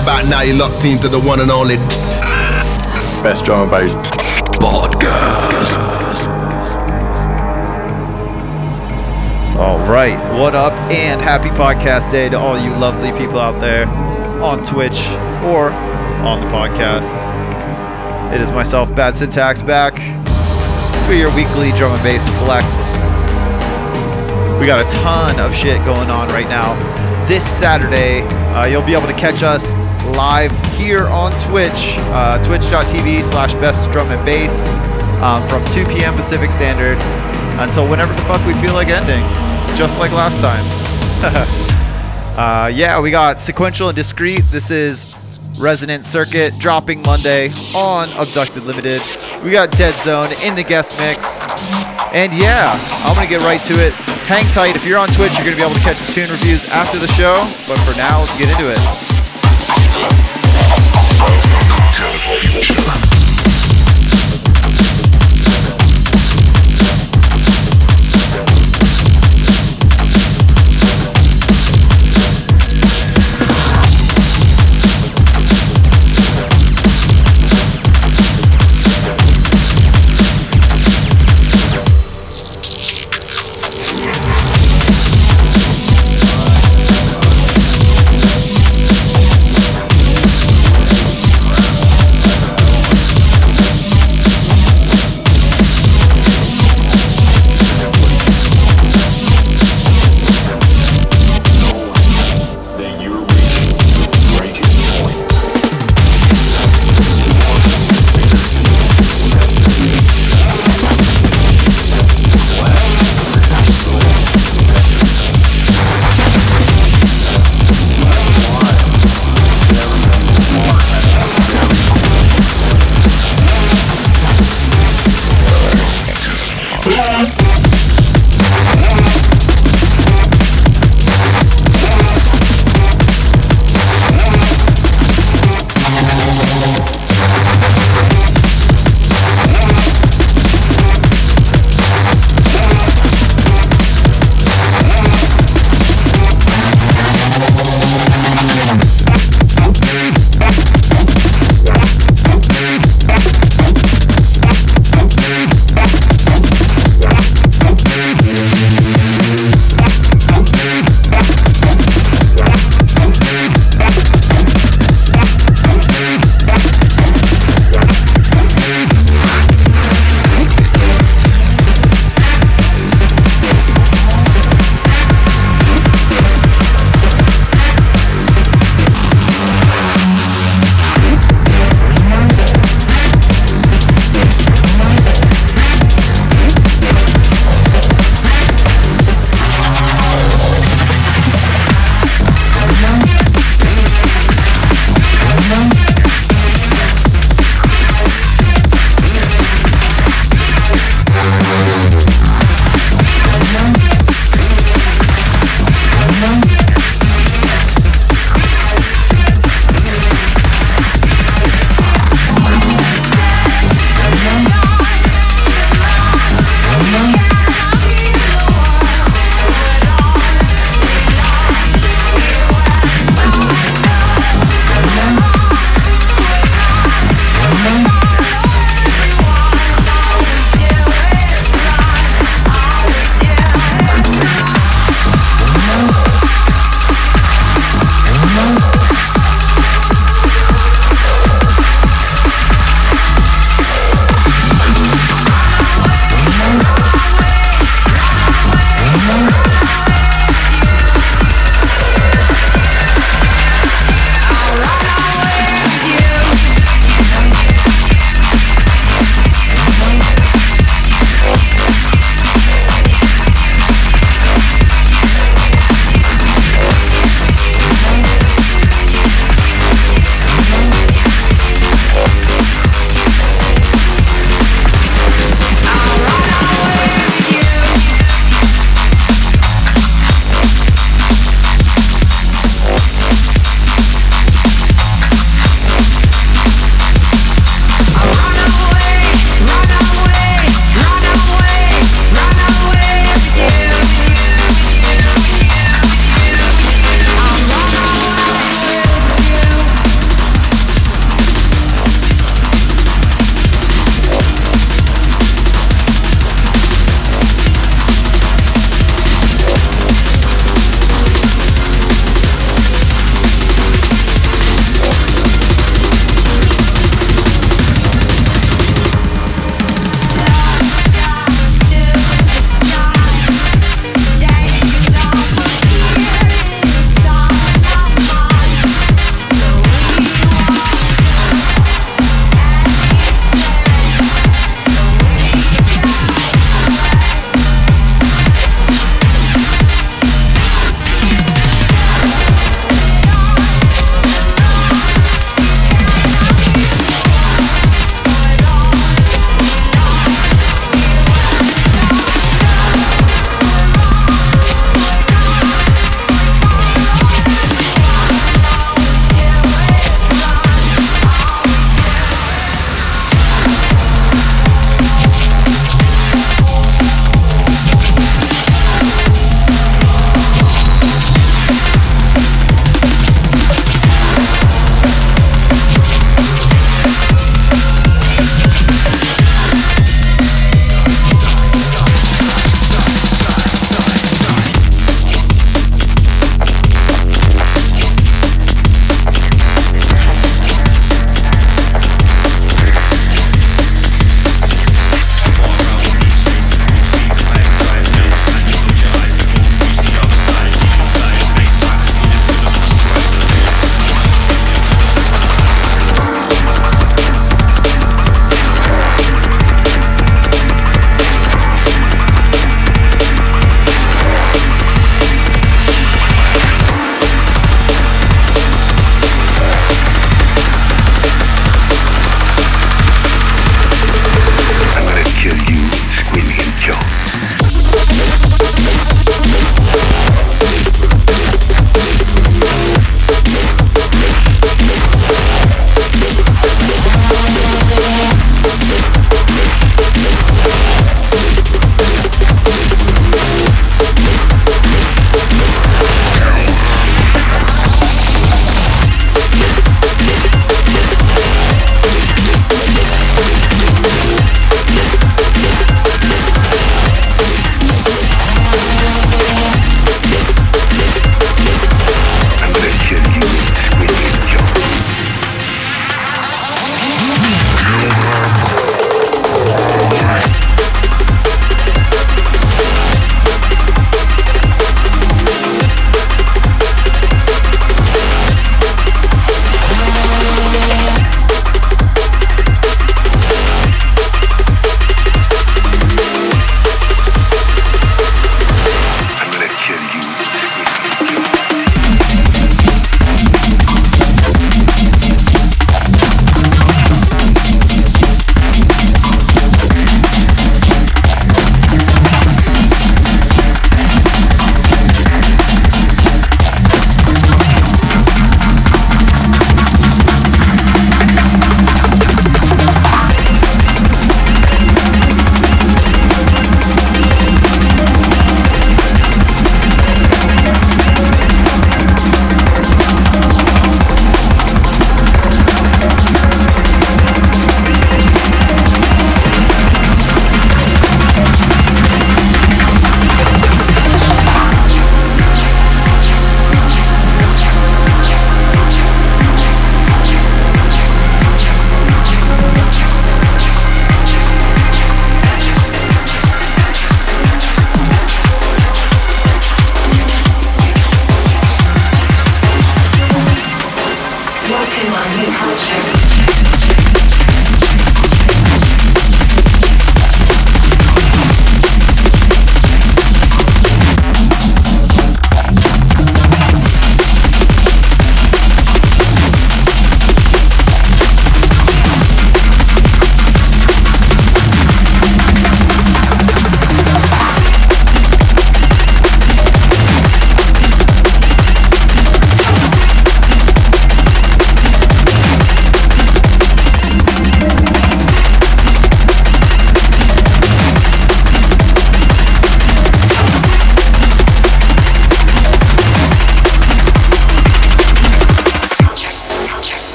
about now, you're locked into the one and only best drum and bass podcast. All right, what up, and happy podcast day to all you lovely people out there on Twitch or on the podcast. It is myself, Bad Syntax, back for your weekly drum and bass flex. We got a ton of shit going on right now. This Saturday, uh, you'll be able to catch us live here on Twitch, uh, twitch.tv slash best drum and bass um, from 2 p.m. Pacific Standard until whenever the fuck we feel like ending, just like last time. uh, yeah, we got Sequential and Discrete. This is Resonant Circuit dropping Monday on Abducted Limited. We got Dead Zone in the guest mix. And yeah, I'm going to get right to it. Hang tight. If you're on Twitch, you're going to be able to catch the tune reviews after the show. But for now, let's get into it. Future.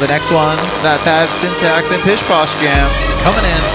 The next one, that bad syntax and pish posh jam coming in.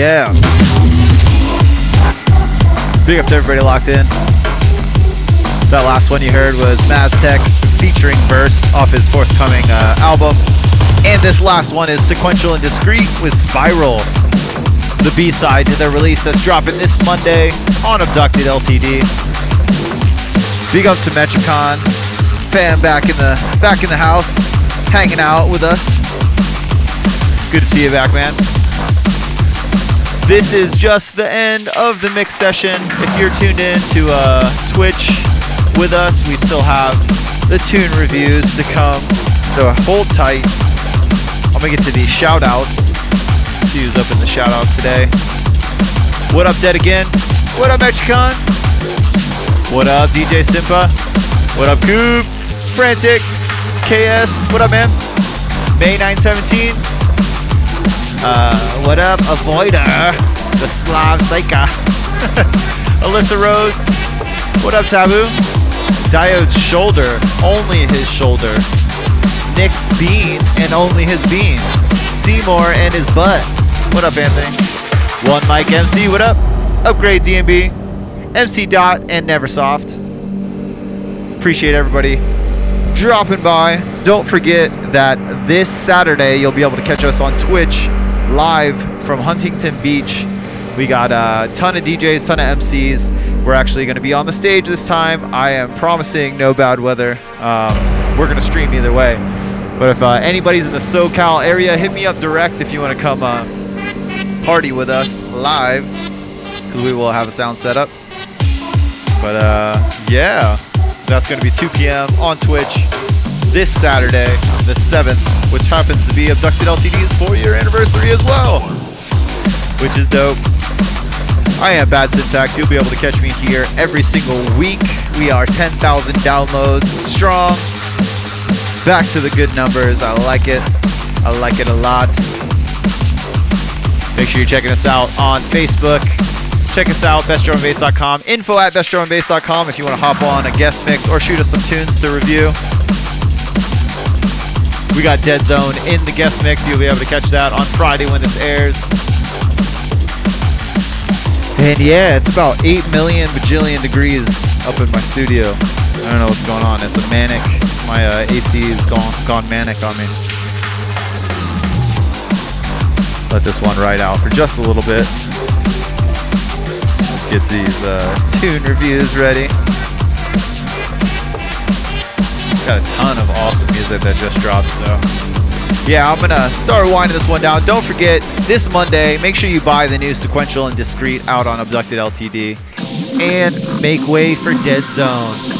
Yeah. Big up to everybody locked in. That last one you heard was Maztec featuring Verse off his forthcoming uh, album. And this last one is Sequential and Discreet with Spiral, the B-side to their release that's dropping this Monday on Abducted LTD. Big up to Metricon, fan back in the back in the house, hanging out with us. Good to see you back, man. This is just the end of the mix session. If you're tuned in to uh, Twitch with us, we still have the tune reviews to come. So hold tight. I'm gonna get to the shout outs. See who's up in the shout outs today. What up, Dead Again? What up, Mexicon? What up, DJ Simpa? What up, Coop? Frantic? KS? What up, man? May 917? Uh, what up, Avoider? The Slav Psycha. Alyssa Rose. What up, Taboo? Diode's shoulder. Only his shoulder. Nick's bean and only his bean. Seymour and his butt. What up, Anthony? One Mike MC. What up? Upgrade DMB. MC Dot and Neversoft. Appreciate everybody dropping by. Don't forget that this Saturday you'll be able to catch us on Twitch live from Huntington Beach. We got a ton of DJs, ton of MCs. We're actually going to be on the stage this time. I am promising no bad weather. Um, we're going to stream either way. But if uh, anybody's in the SoCal area, hit me up direct if you want to come uh, party with us live, because we will have a sound set up. But uh, yeah, that's going to be 2 p.m. on Twitch this Saturday, the 7th, which happens to be Abducted LTD's four year anniversary as well, which is dope. I am Bad Syntax. You'll be able to catch me here every single week. We are 10,000 downloads strong. Back to the good numbers. I like it. I like it a lot. Make sure you're checking us out on Facebook. Check us out, bestdrumandbass.com. Info at bestdrumandbass.com if you want to hop on a guest mix or shoot us some tunes to review. We got Deadzone in the guest mix. You'll be able to catch that on Friday when this airs. And yeah, it's about 8 million bajillion degrees up in my studio. I don't know what's going on. It's a manic. My uh, AC is gone, gone manic on me. Let this one ride out for just a little bit. Let's Get these uh, tune reviews ready. Got a ton of awesome music that just dropped, so yeah, I'm gonna start winding this one down. Don't forget, this Monday, make sure you buy the new Sequential and Discreet out on Abducted LTD. And make way for Deadzone.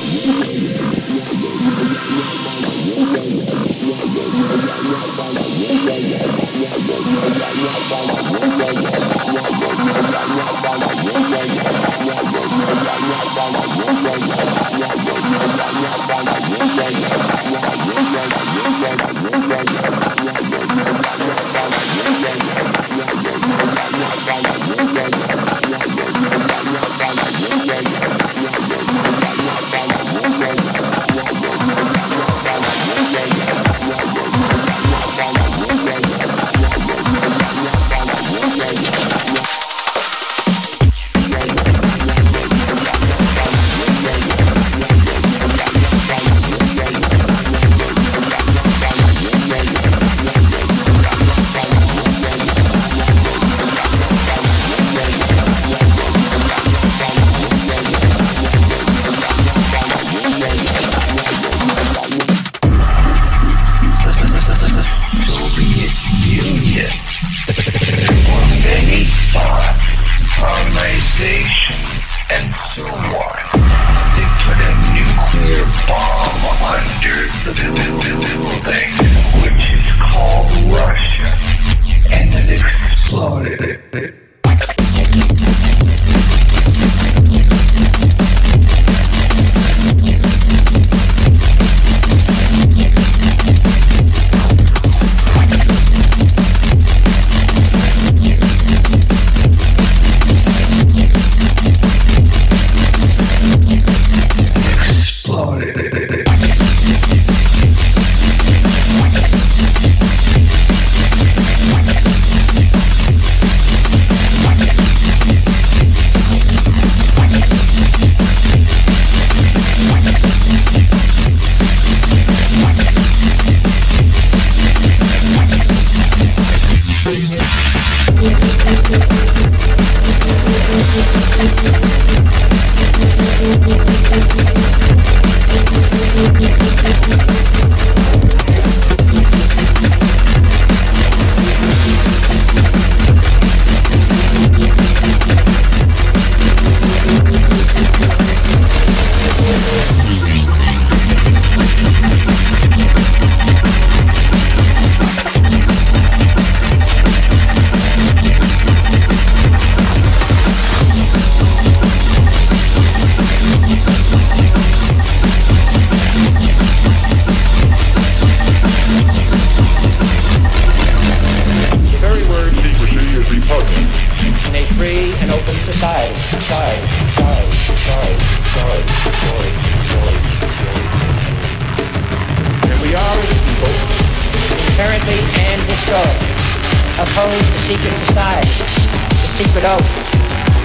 Secret out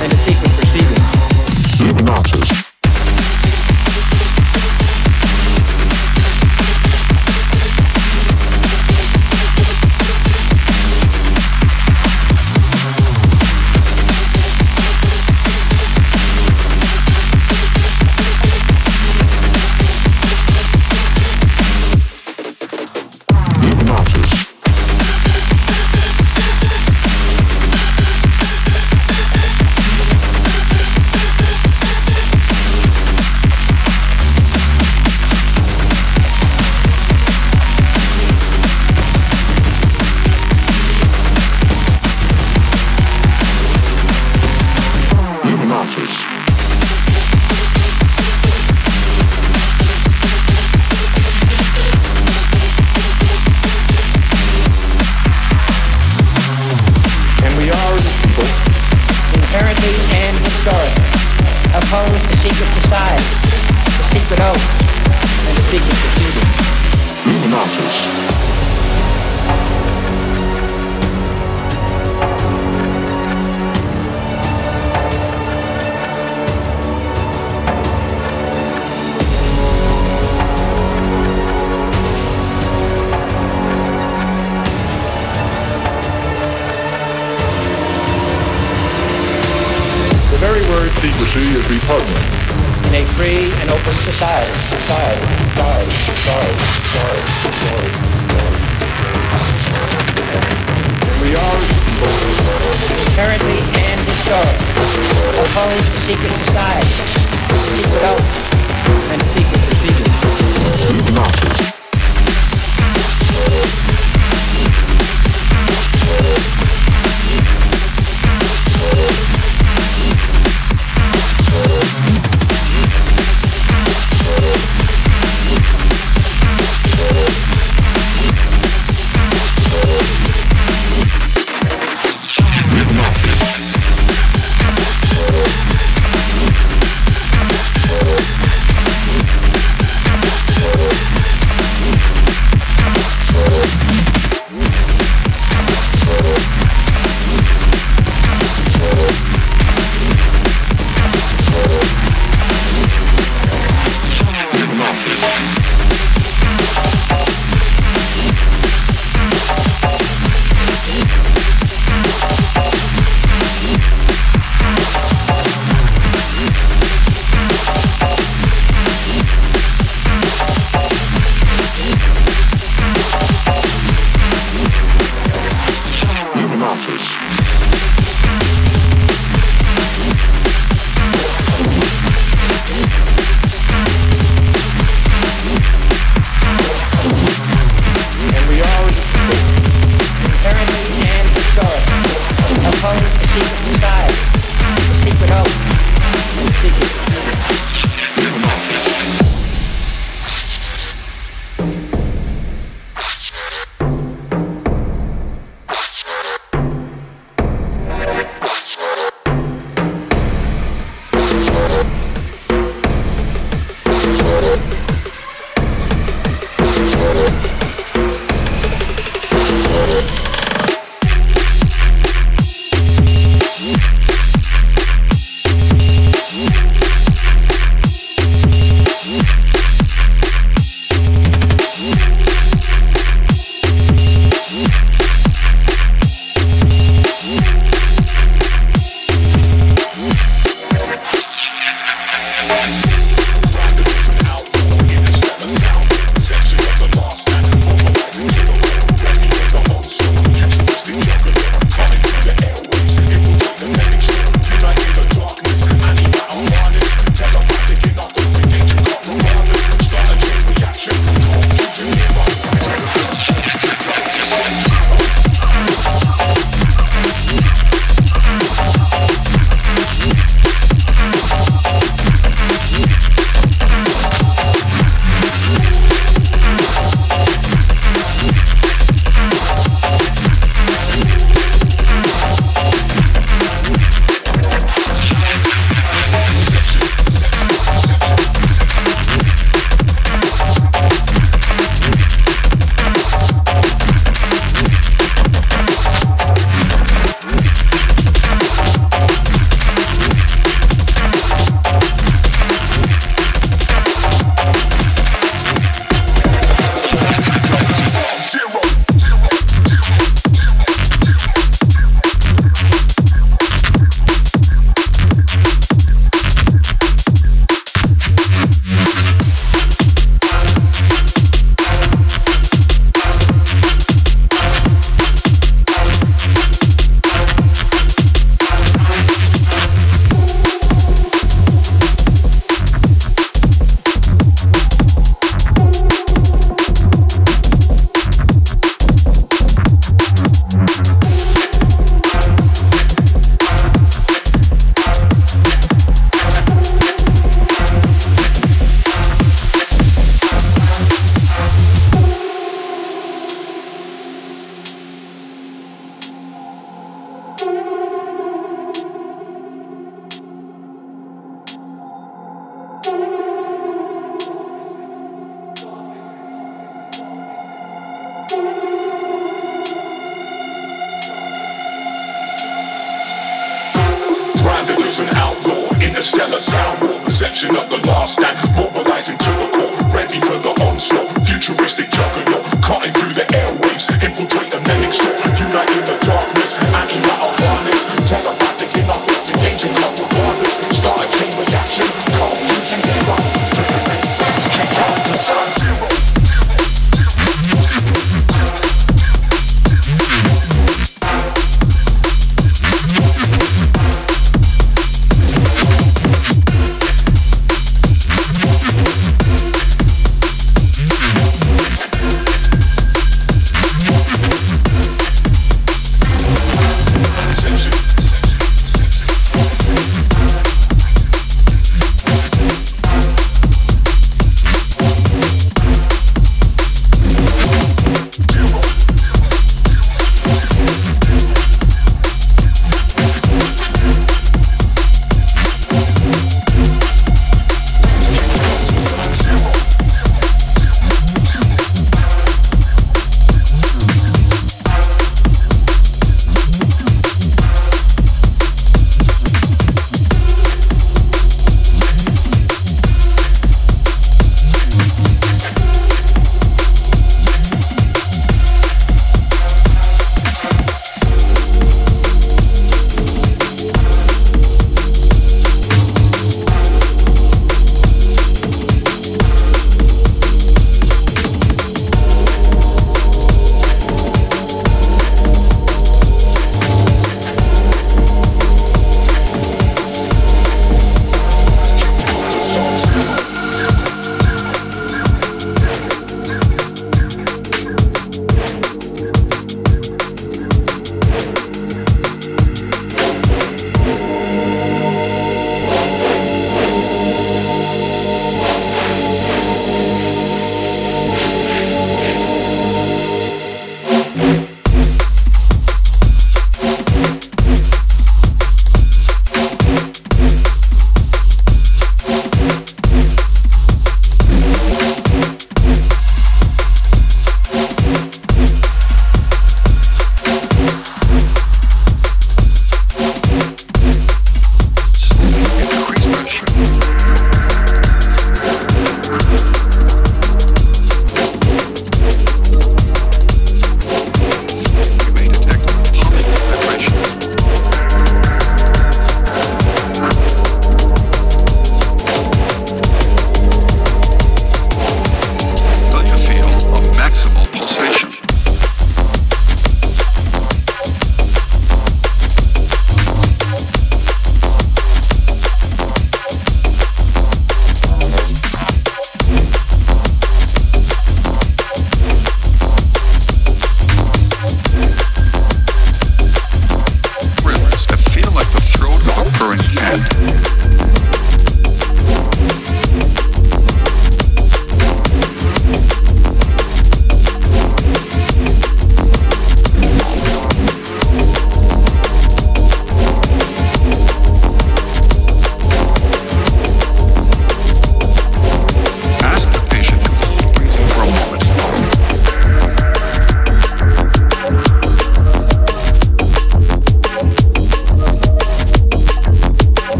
and to secret proceedings. Illuminatus. Illuminatus.